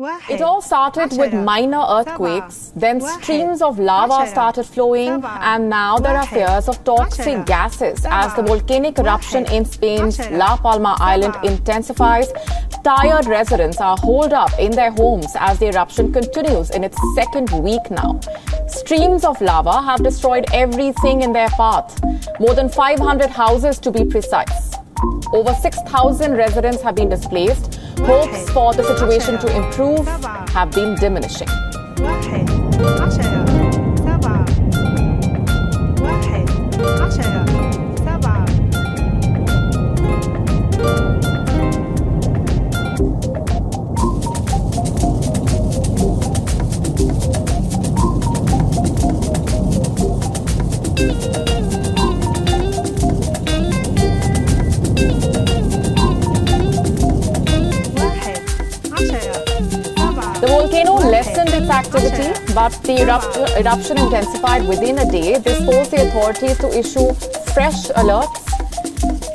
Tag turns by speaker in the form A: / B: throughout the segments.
A: It all started with minor earthquakes, then streams of lava started flowing, and now there are fears of toxic gases. As the volcanic eruption in Spain's La Palma island intensifies. Tired residents are holed up in their homes as the eruption continues in its second week now. Streams of lava have destroyed everything in their path, more than 500 houses to be precise. Over 6,000 residents have been displaced. Hopes for the situation to improve have been diminishing. Activity, but the erupt- eruption intensified within a day. This forced the authorities to issue fresh alerts.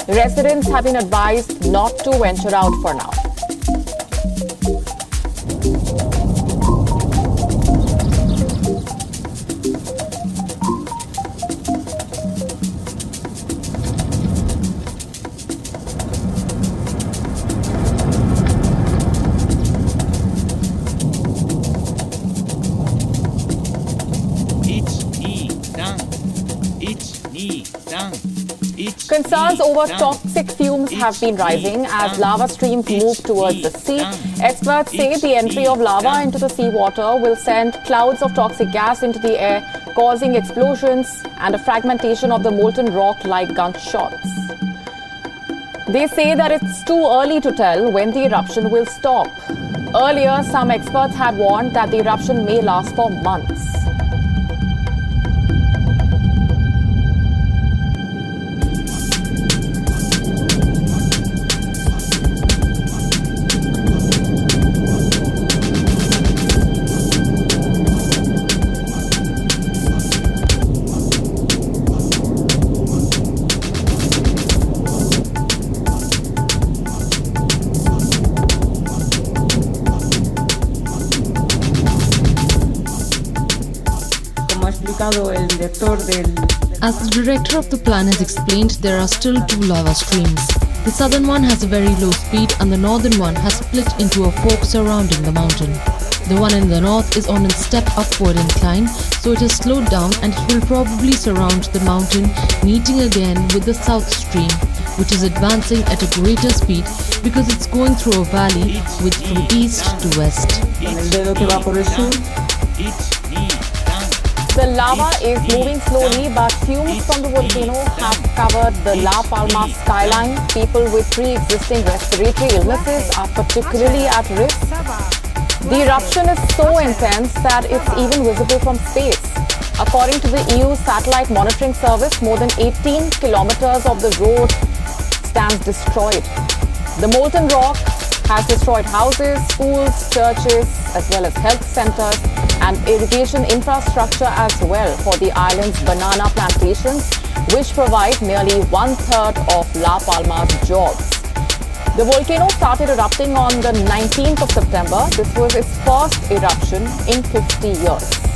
A: Residents have been advised not to venture out for now. Concerns over toxic fumes have been rising as lava streams move towards the sea. Experts say the entry of lava into the seawater will send clouds of toxic gas into the air, causing explosions and a fragmentation of the molten rock like gunshots. They say that it's too early to tell when the eruption will stop. Earlier, some experts had warned that the eruption may last for months.
B: As the director of the plan has explained, there are still two lava streams. The southern one has a very low speed, and the northern one has split into a fork surrounding the mountain. The one in the north is on a step upward incline, so it has slowed down and it will probably surround the mountain, meeting again with the south stream, which is advancing at a greater speed because it's going through a valley with from east to west.
A: Lava is moving slowly, but fumes from the volcano have covered the La Palma skyline. People with pre-existing respiratory illnesses are particularly at risk. The eruption is so intense that it's even visible from space. According to the EU Satellite Monitoring Service, more than 18 kilometers of the road stands destroyed. The molten rock has destroyed houses, schools, churches, as well as health centers and irrigation infrastructure as well for the island's banana plantations, which provide nearly one third of La Palma's jobs. The volcano started erupting on the 19th of September. This was its first eruption in 50 years.